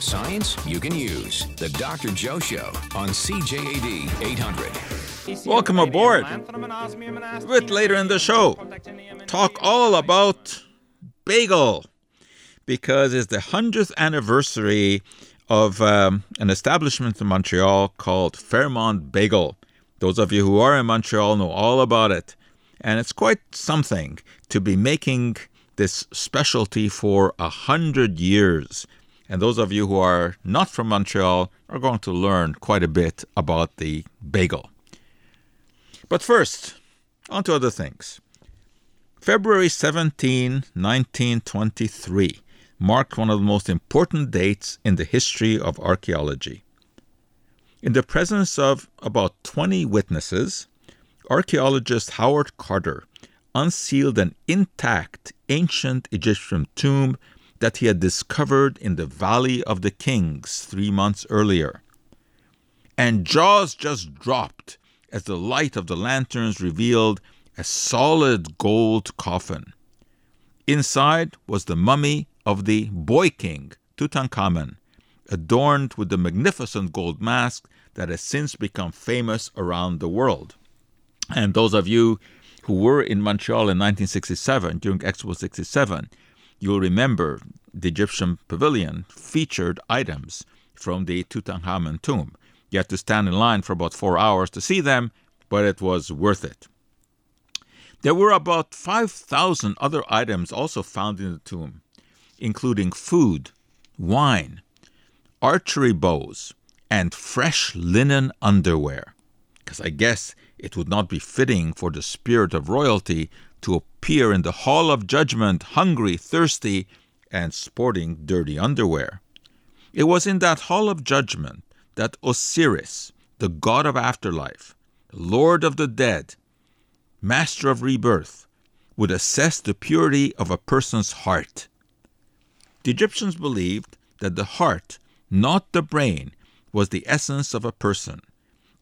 Science you can use. The Dr. Joe Show on CJAD 800. Welcome aboard. Bit later in the show, talk all about bagel because it's the 100th anniversary of um, an establishment in Montreal called Fairmount Bagel. Those of you who are in Montreal know all about it. And it's quite something to be making this specialty for a hundred years. And those of you who are not from Montreal are going to learn quite a bit about the bagel. But first, on to other things. February 17, 1923 marked one of the most important dates in the history of archaeology. In the presence of about 20 witnesses, archaeologist Howard Carter unsealed an intact ancient Egyptian tomb that he had discovered in the Valley of the Kings three months earlier. And jaws just dropped as the light of the lanterns revealed a solid gold coffin. Inside was the mummy of the boy king, Tutankhamun, adorned with the magnificent gold mask that has since become famous around the world. And those of you who were in Montreal in 1967 during Expo 67 You'll remember the Egyptian pavilion featured items from the Tutankhamun tomb. You had to stand in line for about four hours to see them, but it was worth it. There were about 5,000 other items also found in the tomb, including food, wine, archery bows, and fresh linen underwear. Because I guess it would not be fitting for the spirit of royalty to appear in the hall of judgment hungry, thirsty, and sporting dirty underwear. It was in that hall of judgment that Osiris, the god of afterlife, lord of the dead, master of rebirth, would assess the purity of a person's heart. The Egyptians believed that the heart, not the brain, was the essence of a person,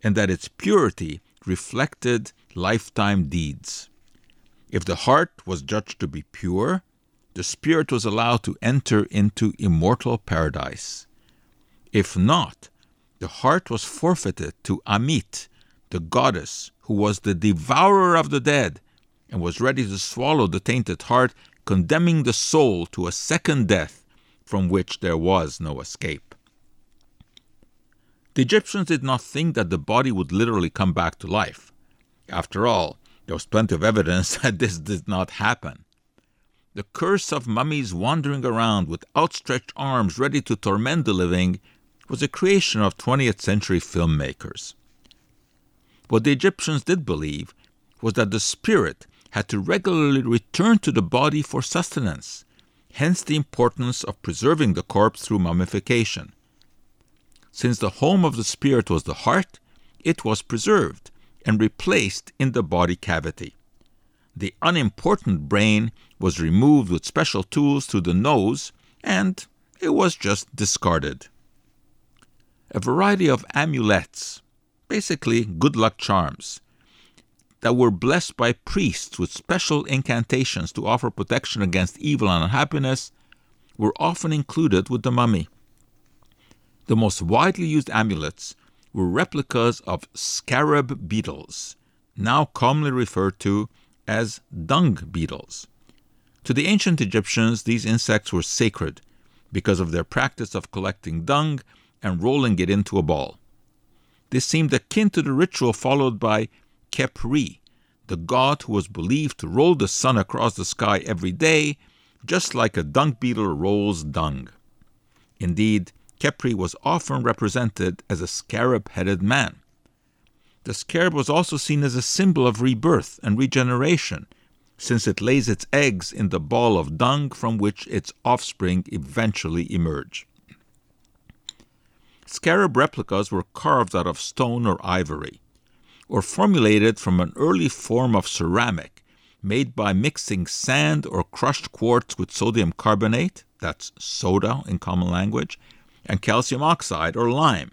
and that its purity reflected lifetime deeds. If the heart was judged to be pure, the spirit was allowed to enter into immortal paradise. If not, the heart was forfeited to Ammit, the goddess who was the devourer of the dead and was ready to swallow the tainted heart, condemning the soul to a second death from which there was no escape. The Egyptians did not think that the body would literally come back to life. After all, there was plenty of evidence that this did not happen. The curse of mummies wandering around with outstretched arms ready to torment the living was a creation of 20th century filmmakers. What the Egyptians did believe was that the spirit had to regularly return to the body for sustenance, hence the importance of preserving the corpse through mummification. Since the home of the spirit was the heart, it was preserved, and replaced in the body cavity. The unimportant brain was removed with special tools through the nose, and it was just discarded. A variety of amulets, basically good luck charms, that were blessed by priests with special incantations to offer protection against evil and unhappiness, were often included with the mummy. The most widely used amulets were replicas of scarab beetles, now commonly referred to as dung beetles. To the ancient Egyptians, these insects were sacred because of their practice of collecting dung and rolling it into a ball. This seemed akin to the ritual followed by Khepri, the god who was believed to roll the sun across the sky every day, just like a dung beetle rolls dung. Indeed, Khepri was often represented as a scarab headed man. The scarab was also seen as a symbol of rebirth and regeneration, since it lays its eggs in the ball of dung from which its offspring eventually emerge. Scarab replicas were carved out of stone or ivory, or formulated from an early form of ceramic made by mixing sand or crushed quartz with sodium carbonate, that's soda in common language, and calcium oxide or lime.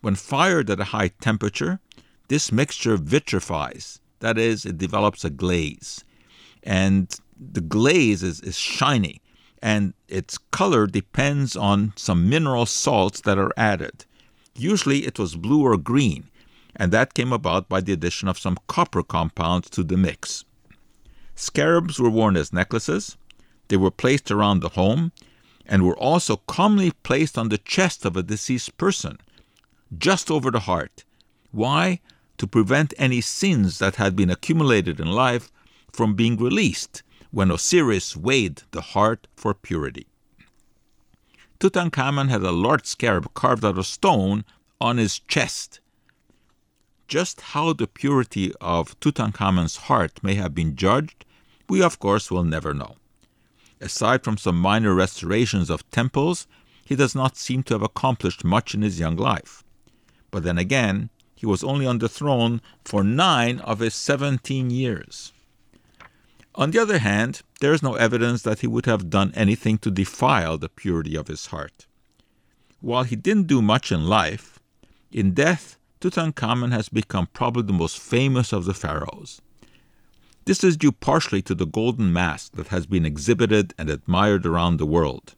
When fired at a high temperature, this mixture vitrifies, that is, it develops a glaze. And the glaze is, is shiny and its color depends on some mineral salts that are added. Usually it was blue or green, and that came about by the addition of some copper compounds to the mix. Scarabs were worn as necklaces, they were placed around the home, and were also commonly placed on the chest of a deceased person, just over the heart. Why? To prevent any sins that had been accumulated in life from being released when Osiris weighed the heart for purity. Tutankhamun had a large scarab carved out of stone on his chest. Just how the purity of Tutankhamun's heart may have been judged, we of course will never know. Aside from some minor restorations of temples, he does not seem to have accomplished much in his young life. But then again, he was only on the throne for nine of his seventeen years. On the other hand, there is no evidence that he would have done anything to defile the purity of his heart. While he didn't do much in life, in death, Tutankhamun has become probably the most famous of the pharaohs. This is due partially to the golden mask that has been exhibited and admired around the world,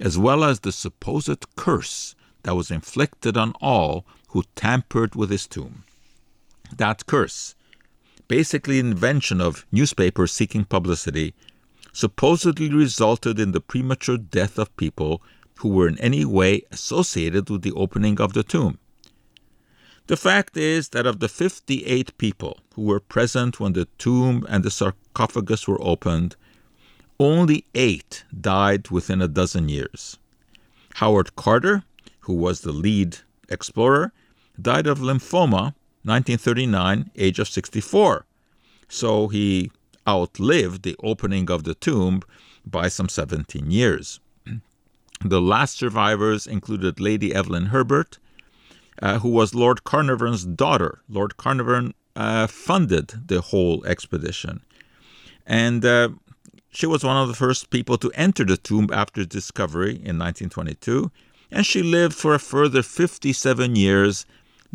as well as the supposed curse that was inflicted on all who tampered with his tomb. That curse, basically an invention of newspapers seeking publicity, supposedly resulted in the premature death of people who were in any way associated with the opening of the tomb. The fact is that of the 58 people who were present when the tomb and the sarcophagus were opened, only eight died within a dozen years. Howard Carter, who was the lead explorer, died of lymphoma 1939, age of 64. So he outlived the opening of the tomb by some 17 years. The last survivors included Lady Evelyn Herbert, uh, who was Lord Carnarvon's daughter. Lord Carnarvon uh, funded the whole expedition. And uh, she was one of the first people to enter the tomb after discovery in 1922, and she lived for a further 57 years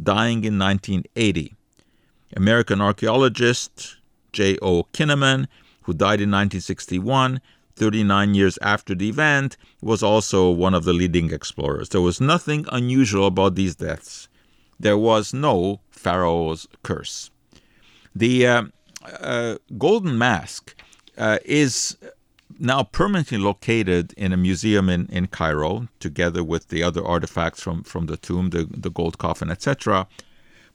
dying in 1980. American archaeologist J.O. Kinnaman, who died in 1961, 39 years after the event, was also one of the leading explorers. There was nothing unusual about these deaths. There was no Pharaoh's curse. The uh, uh, golden mask uh, is now permanently located in a museum in, in Cairo, together with the other artifacts from, from the tomb, the, the gold coffin, etc.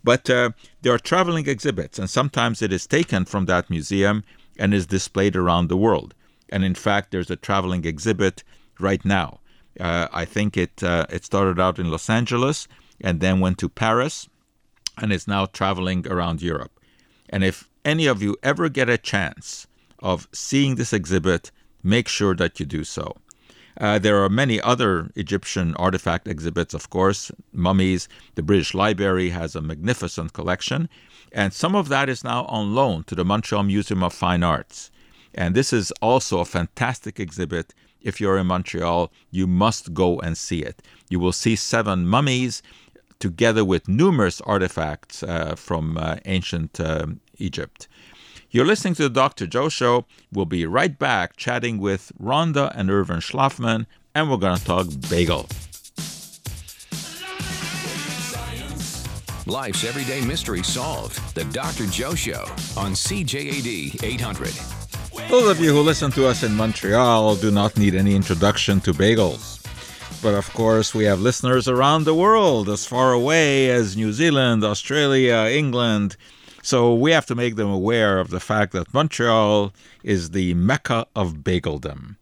But uh, there are traveling exhibits, and sometimes it is taken from that museum and is displayed around the world. And in fact, there's a traveling exhibit right now. Uh, I think it uh, it started out in Los Angeles and then went to Paris, and is now traveling around Europe. And if any of you ever get a chance of seeing this exhibit, make sure that you do so. Uh, there are many other Egyptian artifact exhibits, of course, mummies. The British Library has a magnificent collection, and some of that is now on loan to the Montreal Museum of Fine Arts. And this is also a fantastic exhibit. If you're in Montreal, you must go and see it. You will see seven mummies together with numerous artifacts uh, from uh, ancient um, Egypt. You're listening to the Dr. Joe Show. We'll be right back chatting with Rhonda and Irwin Shlafman, and we're going to talk bagel. Life's everyday mystery solved. The Dr. Joe Show on CJAD 800. Those of you who listen to us in Montreal do not need any introduction to bagels. But of course, we have listeners around the world, as far away as New Zealand, Australia, England, so we have to make them aware of the fact that Montreal is the mecca of bageldom.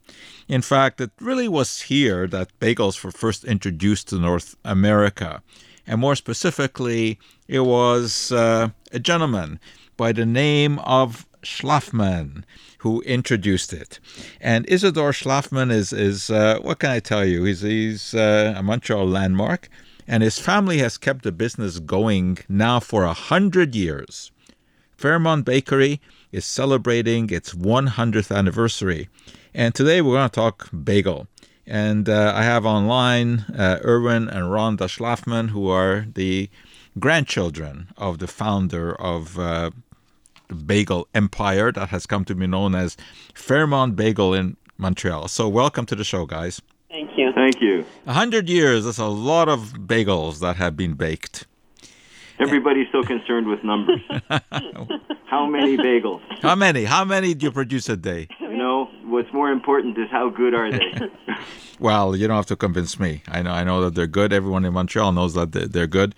In fact, it really was here that bagels were first introduced to North America. And more specifically, it was uh, a gentleman by the name of Shlafman who introduced it. And Isidor Shlafman is, is uh, what can I tell you? He's, he's uh, a Montreal landmark, and his family has kept the business going now for a hundred years. Fairmount Bakery is celebrating its 100th anniversary. And today we're going to talk bagel. And uh, I have online uh, Irwin and Rhonda Shlafman, who are the grandchildren of the founder of uh, bagel empire that has come to be known as Fairmount Bagel in Montreal. So welcome to the show, guys. Thank you. Thank you. A hundred years, that's a lot of bagels that have been baked. Everybody's so concerned with numbers. how many bagels? How many? How many do you produce a day? You know, what's more important is how good are they? Well, you don't have to convince me. I know, I know that they're good. Everyone in Montreal knows that they- they're good.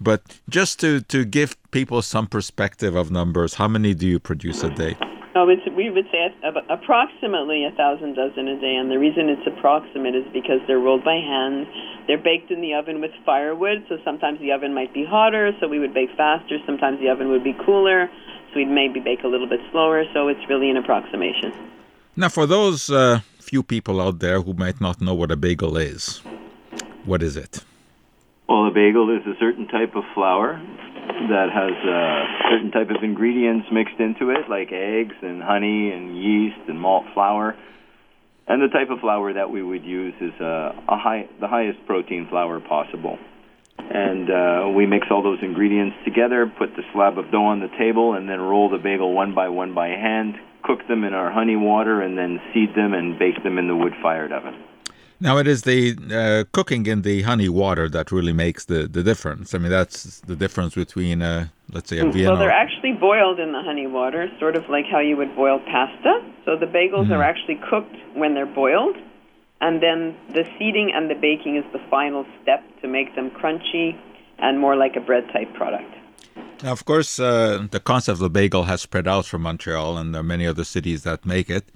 But just to, to give people some perspective of numbers, how many do you produce a day? Oh, it's, we would say approximately a thousand dozen a day, and the reason it's approximate is because they're rolled by hand. They're baked in the oven with firewood, so sometimes the oven might be hotter, so we would bake faster. Sometimes the oven would be cooler, so we'd maybe bake a little bit slower. So it's really an approximation. Now, for those uh, few people out there who might not know what a bagel is, what is it? Well, a bagel is a certain type of flour that has a certain type of ingredients mixed into it, like eggs and honey and yeast and malt flour. And the type of flour that we would use is uh, a high, the highest protein flour possible. And uh, we mix all those ingredients together, put the slab of dough on the table, and then roll the bagel one by one by hand, cook them in our honey water, and then seed them and bake them in the wood-fired oven. Now, it is the uh, cooking in the honey water that really makes the, the difference. I mean, that's the difference between, uh, let's say, a Vienna. Well, they're actually boiled in the honey water, sort of like how you would boil pasta. So the bagels are actually cooked when they're boiled, and then the seeding and the baking is the final step to make them crunchy and more like a bread type product. Now, of course, uh, the concept of the bagel has spread out from Montreal, and there are many other cities that make it.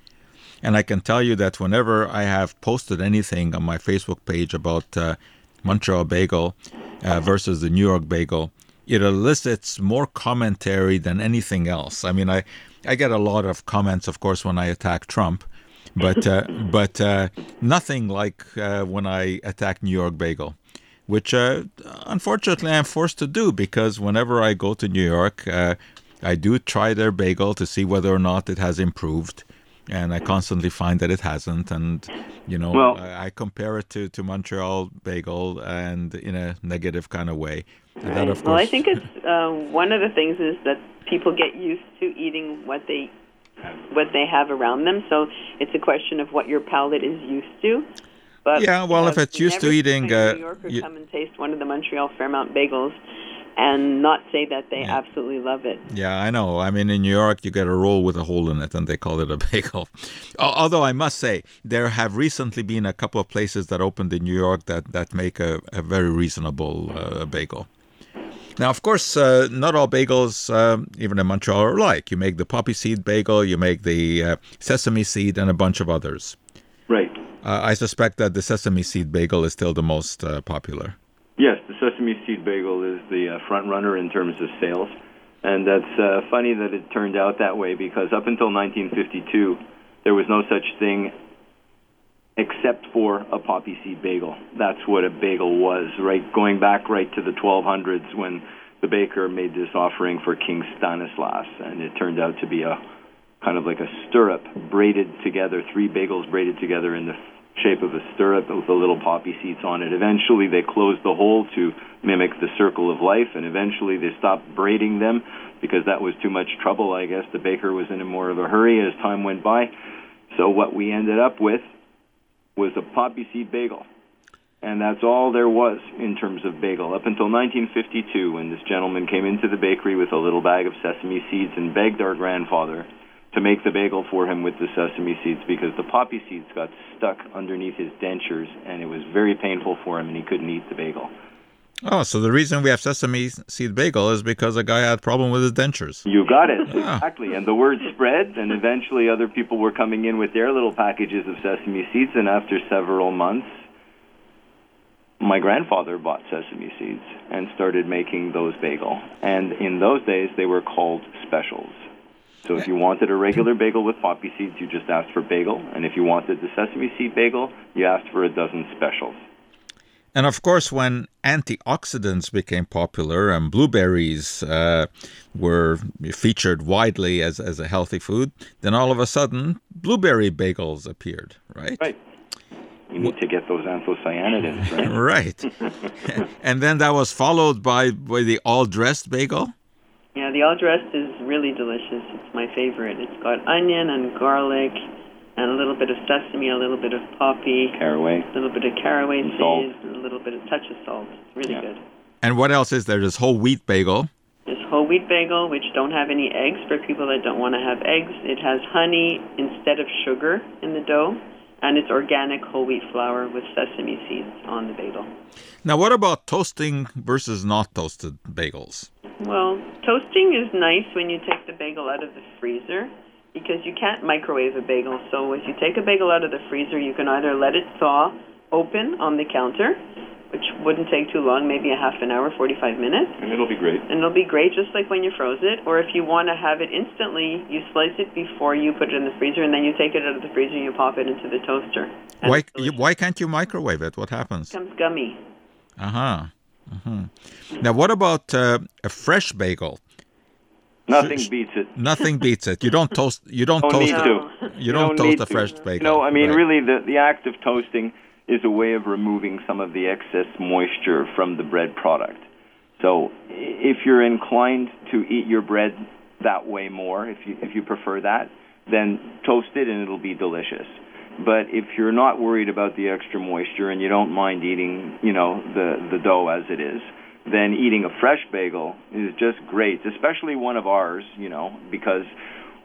And I can tell you that whenever I have posted anything on my Facebook page about uh, Montreal bagel uh, versus the New York bagel, it elicits more commentary than anything else. I mean, I, I get a lot of comments, of course, when I attack Trump, but uh, but uh, nothing like uh, when I attack New York bagel which uh, unfortunately I'm forced to do because whenever I go to New York, uh, I do try their bagel to see whether or not it has improved. And I constantly find that it hasn't. And, you know, Well- I, I compare it to, to Montreal bagel and in a negative kind of way. And that, of Well, I think it's uh, one of the things is that people get used to eating what they what they have around them. So it's a question of what your palate is used to. But Yeah, well, if uh, it's used to eating, a uh, New Yorker you- come and taste one of the Montreal Fairmount bagels and not say that they absolutely love it. Yeah, I know. I mean, in New York, you get a roll with a hole in it, and they call it a bagel. Although I must say, there have recently been a couple of places that opened in New York that, that make a, a very reasonable uh, bagel. Now, of course, uh, not all bagels, um, even in Montreal, are alike. You make the poppy seed bagel, you make the uh, sesame seed, and a bunch of others. Right. Uh, I suspect that the sesame seed bagel is still the most uh, popular. Sesame seed bagel is the uh, front runner in terms of sales. And that's uh, funny that it turned out that way because up until 1952, there was no such thing except for a poppy seed bagel. That's what a bagel was, right? Going back right to the 1200s when the baker made this offering for King Stanislaus, and it turned out to be a kind of like a stirrup braided together, three bagels braided together in the shape of a stirrup with the little poppy seeds on it. Eventually, they closed the hole to mimic the circle of life, and eventually they stopped braiding them because that was too much trouble. I guess the baker was in a more of a hurry as time went by. So what we ended up with was a poppy seed bagel. And that's all there was in terms of bagel up until 1952 when this gentleman came into the bakery with a little bag of sesame seeds and begged our grandfather to make the bagel for him with the sesame seeds because the poppy seeds got stuck underneath his dentures and it was very painful for him and he couldn't eat the bagel. Oh, so the reason we have sesame seed bagel is because a guy had a problem with his dentures. You got it. Exactly. And the word spread, and eventually other people were coming in with their little packages of sesame seeds, and after several months, my grandfather bought sesame seeds and started making those bagel. And in those days, they were called specials. So if you wanted a regular bagel with poppy seeds, you just asked for bagel. And if you wanted the sesame seed bagel, you asked for a dozen specials. And of course, when antioxidants became popular and blueberries uh, were featured widely as, as a healthy food, then all of a sudden, blueberry bagels appeared, right? Right. You need to get those anthocyanidins, right? Right. and then that was followed by, by the all dressed bagel. Yeah, the all dressed is really delicious. It's my favorite. It's got onion and garlic and a little bit of sesame, a little bit of poppy, Caraway. a little bit of caraway And salt. seeds, and a little bit of touch of salt. It's really Yeah. good. And what else is there? There's whole wheat bagel. There's whole wheat bagel, which don't have any eggs for people that don't want to have eggs. It has honey instead of sugar in the dough, and it's organic whole wheat flour with sesame seeds on the bagel. Now, what about toasting versus not toasted bagels? Well, toasting is nice when you take the bagel out of the freezer because you can't microwave a bagel. So if you take a bagel out of the freezer, you can either let it thaw open on the counter, which wouldn't take too long, maybe a half an hour, 45 minutes, And it'll be great. and it'll be great just like when you froze it. Or if you want to have it instantly, you slice it before you put it in the freezer, and then you take it out of the freezer and you pop it into the toaster. Why, it's why can't you microwave it? What happens? It becomes gummy. Uh huh. Uh Now, what about uh, a fresh bagel? Nothing Sh- beats it. Nothing beats it. You don't toast. You don't, Don't toast need to. You don't, need toast a fresh bagel. No, I mean Right. really the the act of toasting is a way of removing some of the excess moisture from the bread product. So if you're inclined to eat your bread that way more, if you if you prefer that, then toast it and it'll be delicious. But if you're not worried about the extra moisture and you don't mind eating, you know, the the dough as it is, then eating a fresh bagel is just great, especially one of ours, you know, because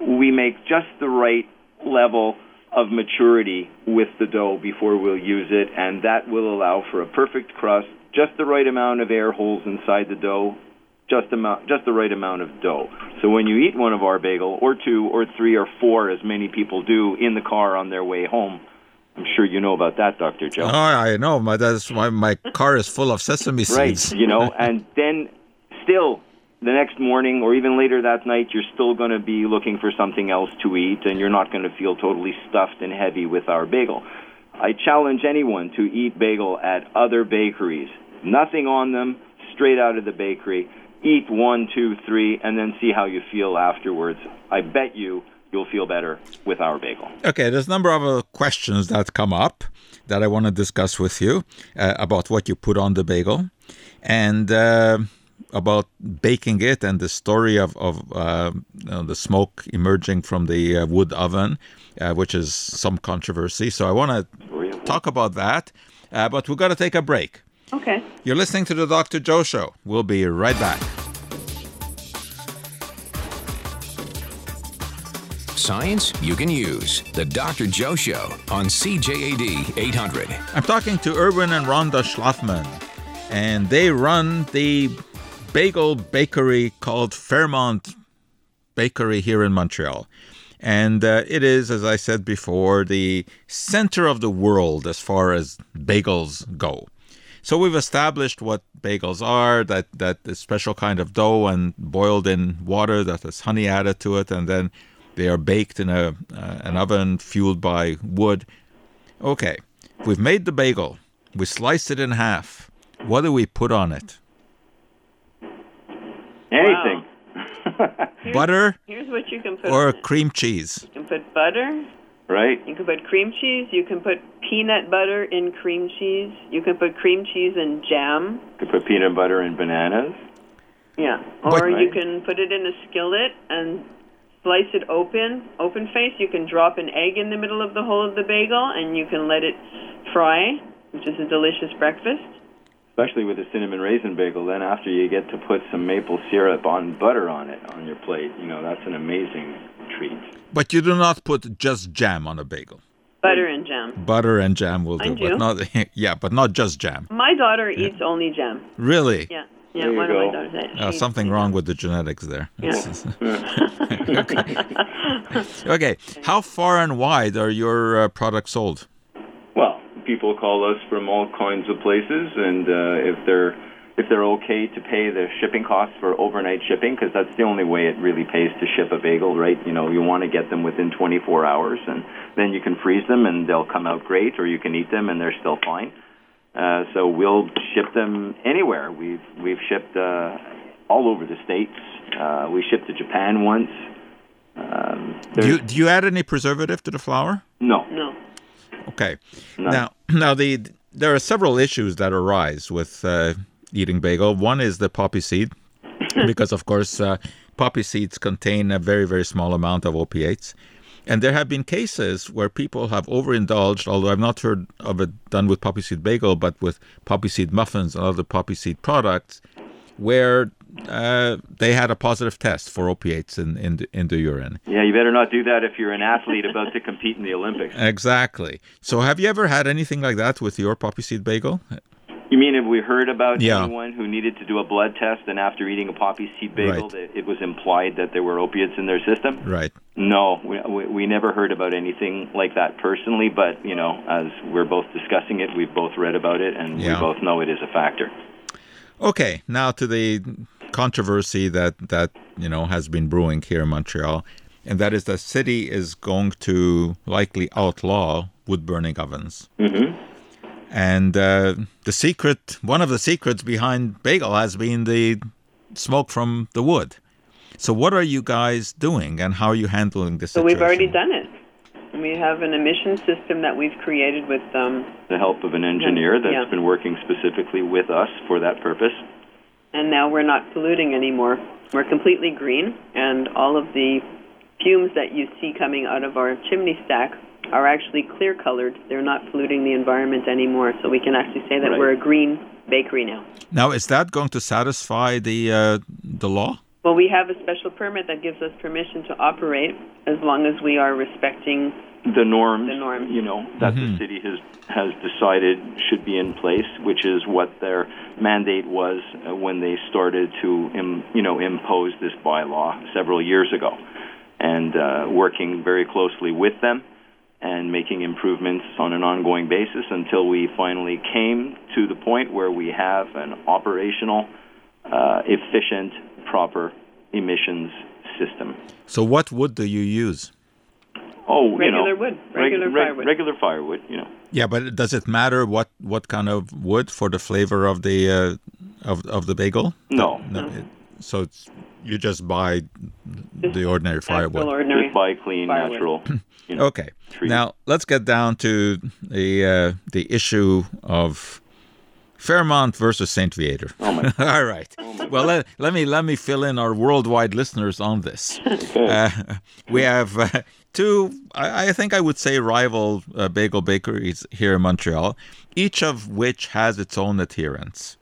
we make just the right level of maturity with the dough before we'll use it, and that will allow for a perfect crust, just the right amount of air holes inside the dough, just amount, just the right amount of dough. So when you eat one of our bagel, or two, or three, or four, as many people do in the car on their way home, I'm sure you know about that, Dr. Joe. Oh, I know. My that's why my car is full of sesame seeds. right you know and then still the next morning or even later that night you're still going to be looking for something else to eat and you're not going to feel totally stuffed and heavy with our bagel i challenge anyone to eat bagel at other bakeries nothing on them straight out of the bakery eat one two three and then see how you feel afterwards i bet you you'll feel better with our bagel Okay, there's a number of questions that come up that I want to discuss with you uh, about what you put on the bagel and uh, about baking it and the story of, of uh, you know, the smoke emerging from the uh, wood oven, uh, which is some controversy. So I want to talk about that, uh, but we've got to take a break. Okay. You're listening to the Dr. Joe Show. We'll be right back. Science you can use. The Dr. Joe Show on CJAD 800. I'm talking to Irwin and Rhonda Shlafman, and they run the bagel bakery called Fairmount Bakery here in Montreal. And uh, it is, as I said before, the center of the world as far as bagels go. So we've established what bagels are, that that a special kind of dough and boiled in water that has honey added to it, and then they are baked in a uh, an oven fueled by wood. Okay, we've made the bagel. We sliced it in half. What do we put on it? anything Butter Here's what you can put or on it. cream cheese? You can put butter. Right You can put cream cheese. You can put peanut butter in cream cheese. You can put cream cheese and jam. You can put peanut butter and bananas Yeah. Or you can put it in a skillet and slice it open, open face. You can drop an egg in the middle of the hole of the bagel and you can let it fry, which is a delicious breakfast. especially with a cinnamon raisin bagel. Then after you get to put some maple syrup on butter on it on your plate, you know that's an amazing treat. But you do not put just jam on a bagel. Butter and jam. Butter and jam will do, I but do. not yeah, but not just jam. My daughter eats only jam. Really? Yeah. Yeah, There you one go. of my daughters. she Uh, something wrong with the genetics there. Yeah. okay, how far and wide are your uh, products sold? Well, people call us from all kinds of places, and uh, if they're if they're okay to pay the shipping costs for overnight shipping, because that's the only way it really pays to ship a bagel, right? You know, you want to get them within 24 hours, and then you can freeze them, and they'll come out great, or you can eat them, and they're still fine. Uh, so we'll ship them anywhere. We've we've shipped uh, all over the states. Uh, we shipped to Japan once. Um, Do you, do you add any preservative to the flour? no, No. Okay. No. Now, now the there are several issues that arise with uh, eating bagel. One is the poppy seed, because of course uh, poppy seeds contain a very very small amount of opiates, And there have been cases where people have overindulged, although I've not heard of it done with poppy seed bagel, but with poppy seed muffins and other poppy seed products, where uh, they had a positive test for opiates in, in, the, in the urine. Yeah, you better not do that if you're an athlete about to compete in the Olympics. Exactly. So, have you ever had anything like that with your poppy seed bagel? You mean have we heard about Yeah. anyone who needed to do a blood test and after eating a poppy seed bagel, Right. it, it was implied that there were opiates in their system? Right. No, we, we, we never heard about anything like that personally, but, you know, as we're both discussing it, we've both read about it, and Yeah. we both know it is a factor. Okay, now to the controversy that that you know has been brewing here in Montreal, and that is the city is going to likely outlaw wood burning ovens. Mm-hmm. And uh, the secret, one of the secrets behind bagel has been the smoke from the wood. So, what are you guys doing, and how are you handling this So situation? we've already done it. We have an emission system that we've created with um, The help of an engineer that's Yeah. been working specifically with us for that purpose. and now we're not polluting anymore. We're completely green, and all of the fumes that you see coming out of our chimney stack are actually clear colored. They're not polluting the environment anymore, so we can actually say that Right. we're a green bakery now. Now, is that going to satisfy the uh, the law? Well, we have a special permit that gives us permission to operate as long as we are respecting. the norms, The norms. you know, that Mhm. the city has has decided should be in place, which is what their mandate was uh, when they started to, Im, you know, impose this bylaw several years ago, and uh, working very closely with them and making improvements on an ongoing basis until we finally came to the point where we have an operational, uh, efficient, proper emissions system. So, what wood do you use? Oh, you know, Regular wood, regular reg- firewood. regular firewood. You know, Yeah, but does it matter what, what kind of wood for the flavor of the uh, of of the bagel? no, No, it, so it's, you just buy the ordinary Actual firewood. ordinary. just buy clean, firewood. natural. You know, Okay. trees. Now let's get down to the uh, the issue of Fairmount versus Saint Viateur. Oh my- All right. well, let, let me let me fill in our worldwide listeners on this. Uh, we have uh, two, I, I think I would say, rival uh, bagel bakeries here in Montreal, each of which has its own adherents.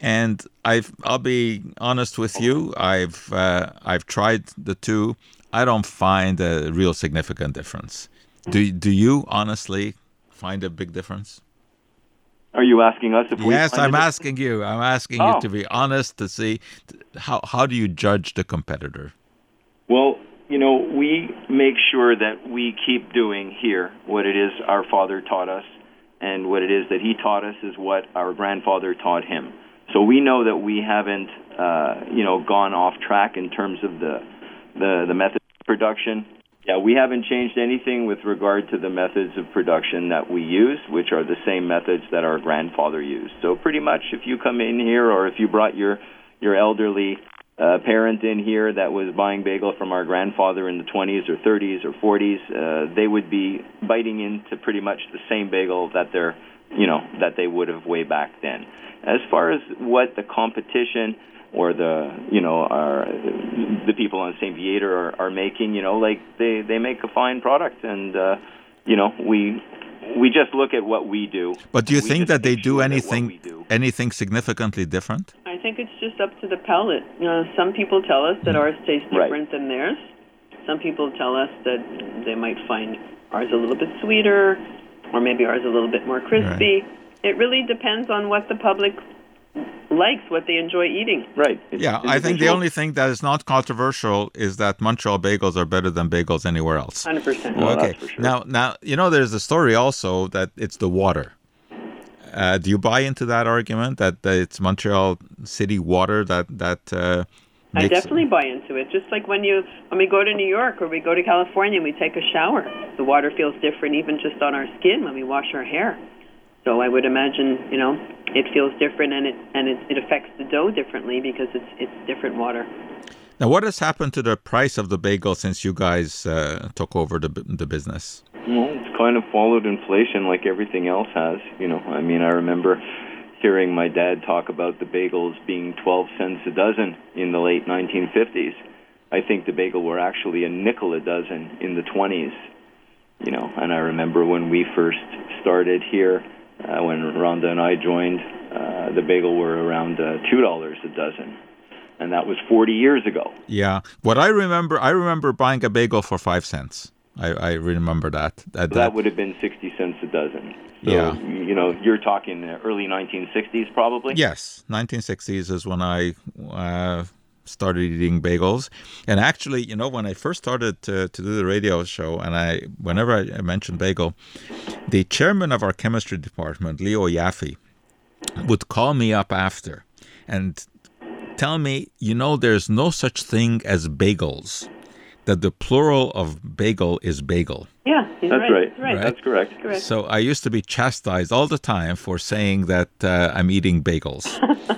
And I've, I'll be honest with you. I've uh, I've tried the two. I don't find a real significant difference. Do do you honestly find a big difference? Are you asking us if we? Yes, I'm asking you. I'm asking Oh. you to be honest to see how how do you judge the competitor? Well, you know, we make sure that we keep doing here what it is our father taught us, and what it is that he taught us is what our grandfather taught him. So we know that we haven't, uh, you know, gone off track in terms of the the the method of production. Yeah, we haven't changed anything with regard to the methods of production that we use, which are the same methods that our grandfather used. So pretty much, if you come in here, or if you brought your your elderly uh, parent in here that was buying bagel from our grandfather in the 20s or 30s or 40s, uh, they would be biting into pretty much the same bagel that they're, you know, that they would have way back then. As far as what the competition or the, you know, our, the people on St. Viateur are, are making, you know, like they they make a fine product, and uh, you know, we we just look at what we do. But do you think that they do sure that what anything do- anything significantly different? I think it's just up to the palate. You know, some people tell us that ours tastes Right. different than theirs. Some people tell us that they might find ours a little bit sweeter, or maybe ours a little bit more crispy. It really depends on what the public likes, what they enjoy eating. Right. It's Yeah, I think the only thing that is not controversial is that Montreal bagels are better than bagels anywhere else. 100%. Well, okay. for sure. Now, now you know there's a story also that it's the water. Uh, do you buy into that argument that, that it's Montreal city water that that uh, I makes definitely buy into it. Just like when you when we go to New York or we go to California and we take a shower, the water feels different even just on our skin when we wash our hair. So I would imagine, you know, it feels different and it and it, it affects the dough differently because it's it's different water. Now, what has happened to the price of the bagel since you guys uh, took over the the business? Well, it's kind of followed inflation like everything else has. You know, I mean, I remember hearing my dad talk about the bagels being 12 cents a dozen in the late 1950s. I think the bagel were actually a nickel a dozen in the 20s. You know, and I remember when we first started here, uh, when Rhonda and I joined, uh, the bagel were around uh, two dollars a dozen, and that was 40 years ago. Yeah, what I remember, I remember buying a bagel for five cents. I, I remember that. That, that would have been 60 cents a dozen. So, yeah. You know, you're talking early 1960s, probably. Yes, 1960s is when I uh, started eating bagels. And actually, you know, when I first started to, to do the radio show, and I, whenever I mentioned bagel, the chairman of our chemistry department, Leo Yaffe, would call me up after and tell me, you know, there's no such thing as bagels. That the plural of bagel is bagel. Yeah, that's right. Right. right. That's correct. correct. So I used to be chastised all the time for saying that uh, I'm eating bagels.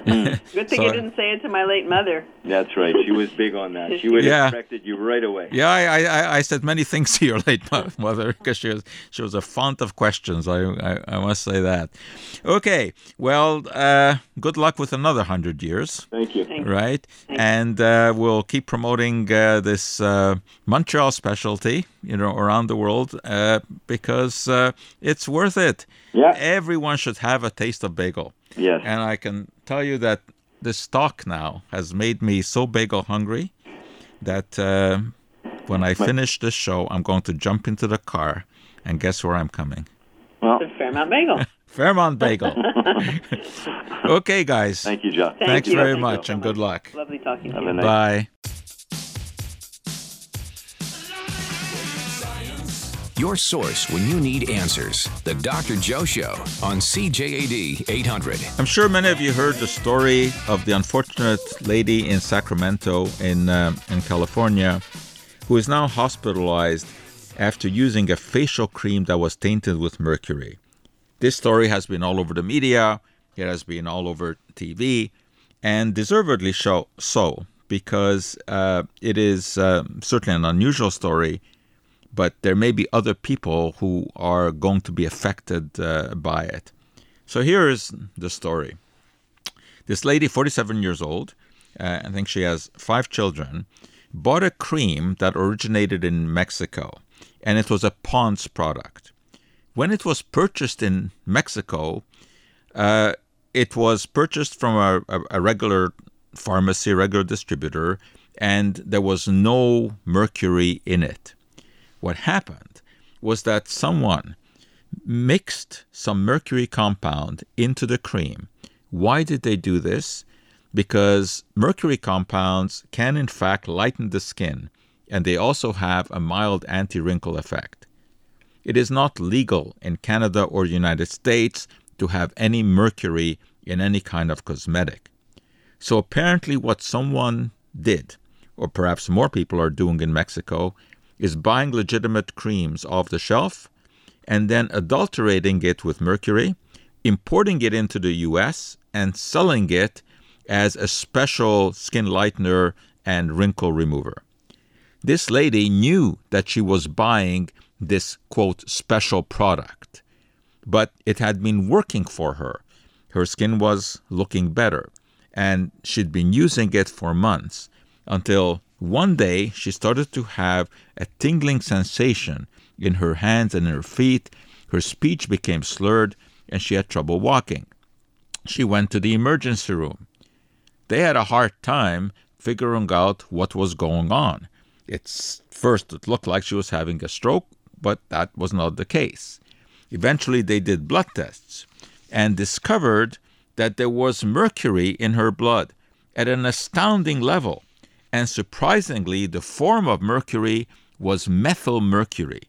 Good thing so, you didn't say it to my late mother. That's right. She was big on that. She would have corrected you right away. Yeah, I, I, I said many things to your late mother because she was she was a font of questions. I I, I must say that. Okay. Well, uh, good luck with another hundred years. Thank you. Thank right, Thank and uh, we'll keep promoting uh, this uh, Montreal specialty, you know, around the world uh, because uh, it's worth it. Yeah. Everyone should have a taste of bagel. Yes. And I can tell you that the stock now has made me so bagel hungry that uh, when I finish this show, I'm going to jump into the car and guess where I'm coming? Well, the Fairmount Bagel. Fairmount Bagel. okay, guys. Thank you, John. Thank Thanks you. very Thank much you and good luck. Lovely talking to you. Bye. Your source when you need answers. The Dr. Joe Show on CJAD 800. I'm sure many of you heard the story of the unfortunate lady in Sacramento, in, uh, in California, who is now hospitalized after using a facial cream that was tainted with mercury. This story has been all over the media, it has been all over TV, and deservedly so, because uh, it is uh, certainly an unusual story but there may be other people who are going to be affected uh, by it. So here is the story. This lady, 47 years old, uh, I think she has five children, bought a cream that originated in Mexico, and it was a Pond's product. When it was purchased in Mexico, uh, it was purchased from a, a, a regular pharmacy, regular distributor, and there was no mercury in it. What happened was that someone mixed some mercury compound into the cream. Why did they do this? Because mercury compounds can, in fact, lighten the skin, and they also have a mild anti wrinkle effect. It is not legal in Canada or United States to have any mercury in any kind of cosmetic. So apparently, what someone did, or perhaps more people are doing in Mexico, is buying legitimate creams off the shelf and then adulterating it with mercury, importing it into the US, and selling it as a special skin lightener and wrinkle remover. This lady knew that she was buying this quote special product, but it had been working for her. Her skin was looking better, and she'd been using it for months until one day, she started to have a tingling sensation in her hands and in her feet. Her speech became slurred, and she had trouble walking. She went to the emergency room. They had a hard time figuring out what was going on. It's first it looked like she was having a stroke, but that was not the case. Eventually they did blood tests and discovered that there was mercury in her blood at an astounding level and surprisingly, the form of mercury was methyl mercury,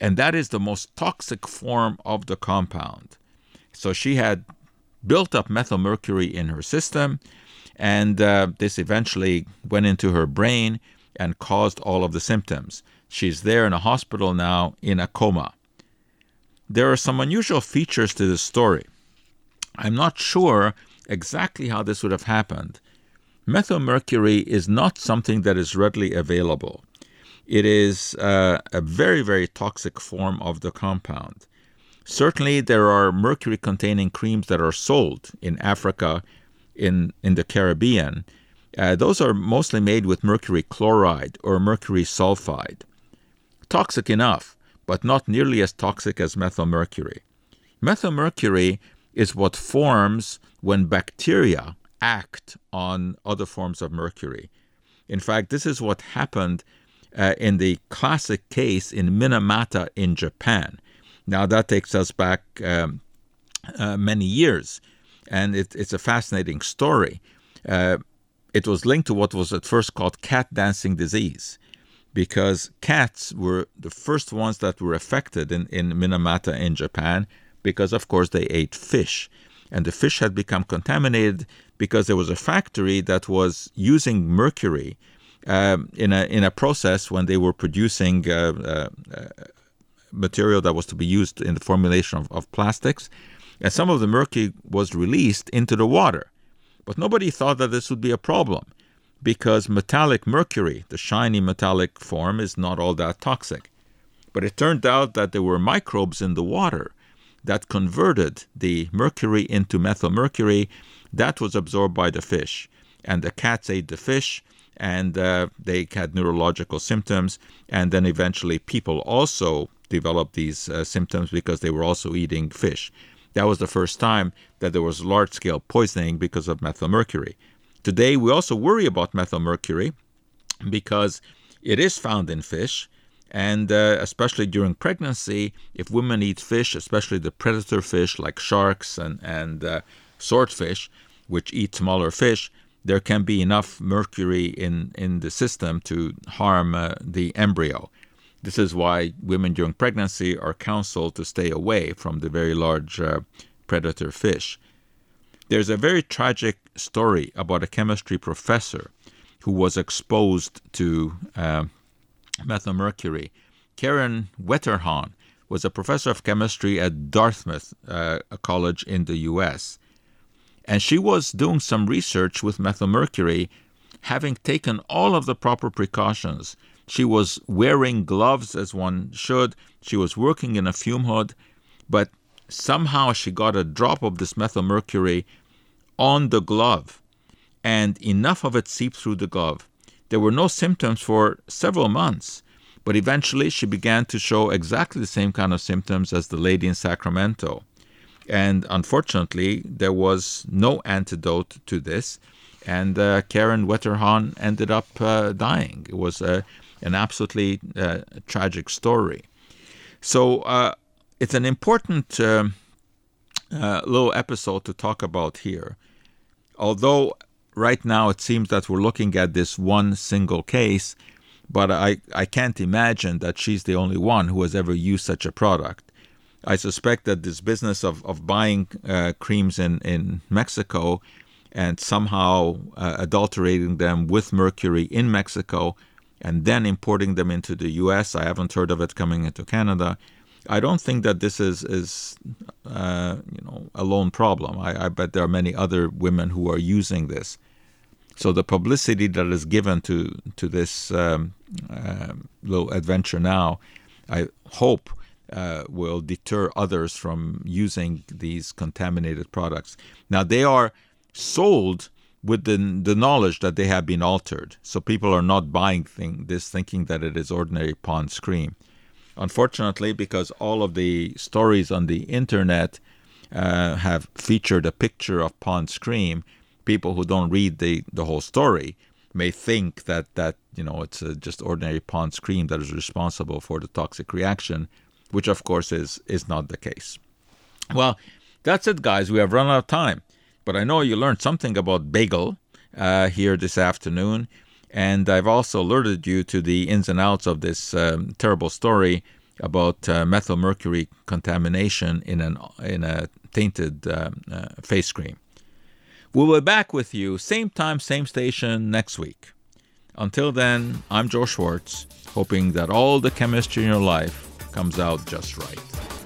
and that is the most toxic form of the compound. So she had built up methyl mercury in her system, and uh, this eventually went into her brain and caused all of the symptoms. She's there in a hospital now in a coma. There are some unusual features to this story. I'm not sure exactly how this would have happened, Methylmercury is not something that is readily available. It is uh, a very, very toxic form of the compound. Certainly, there are mercury containing creams that are sold in Africa, in, in the Caribbean, Uh, those are mostly made with mercury chloride or mercury sulfide. Toxic enough, but not nearly as toxic as methylmercury. Methylmercury is what forms when bacteria act on other forms of mercury. In fact, this is what happened uh, in the classic case in Minamata in Japan. Now, that takes us back um, uh, many years, and it, it's a fascinating story. Uh, it was linked to what was at first called cat dancing disease, because cats were the first ones that were affected in, in Minamata in Japan, because, of course, they ate fish. And the fish had become contaminated because there was a factory that was using mercury um, in a in a process when they were producing uh, uh, material that was to be used in the formulation of, of plastics, and some of the mercury was released into the water. But nobody thought that this would be a problem because metallic mercury, the shiny metallic form, is not all that toxic. But it turned out that there were microbes in the water that converted the mercury into methylmercury. That was absorbed by the fish. And the cats ate the fish and uh, they had neurological symptoms. And then eventually people also developed these uh, symptoms because they were also eating fish. That was the first time that there was large scale poisoning because of methylmercury. Today, we also worry about methylmercury because it is found in fish and uh, especially during pregnancy, if women eat fish, especially the predator fish like sharks and, and uh, swordfish, which eat smaller fish, there can be enough mercury in, in the system to harm uh, the embryo. This is why women during pregnancy are counseled to stay away from the very large uh, predator fish. There's a very tragic story about a chemistry professor who was exposed to uh, methylmercury. Karen Wetterhahn was a professor of chemistry at Dartmouth uh, College in the US. And she was doing some research with methylmercury, having taken all of the proper precautions. She was wearing gloves as one should, she was working in a fume hood, but somehow she got a drop of this methylmercury on the glove, and enough of it seeped through the glove there were no symptoms for several months, but eventually she began to show exactly the same kind of symptoms as the lady in Sacramento. And unfortunately, there was no antidote to this, and uh, Karen Wetterhahn ended up uh, dying. It was uh, an absolutely uh, tragic story. So uh, it's an important um, little episode to talk about here. Although right now it seems that we're looking at this one single case, but I, I can't imagine that she's the only one who has ever used such a product. I suspect that this business of, of buying uh, creams in, in Mexico and somehow uh, adulterating them with mercury in Mexico and then importing them into the US, I haven't heard of it coming into Canada. I don't think that this is is uh, you know a lone problem. I, I, bet there are many other women who are using this. So the publicity that is given to to this um, uh, little adventure now, I hope uh, will deter others from using these contaminated products. Now they are sold with the, the knowledge that they have been altered. So people are not buying thing, this thinking that it is ordinary Pond's cream. Unfortunately, because all of the stories on the internet uh, have featured a picture of Pond's cream, people who don't read the, the whole story may think that, that you know it's just ordinary Pond's cream that is responsible for the toxic reaction, which of course is is not the case. Well, that's it, guys. We have run out of time, but I know you learned something about bagel uh, here this afternoon. And I've also alerted you to the ins and outs of this um, terrible story about uh, methyl mercury contamination in an in a tainted uh, uh, face cream. We'll be back with you same time, same station next week. Until then, I'm Joe Schwartz, hoping that all the chemistry in your life comes out just right.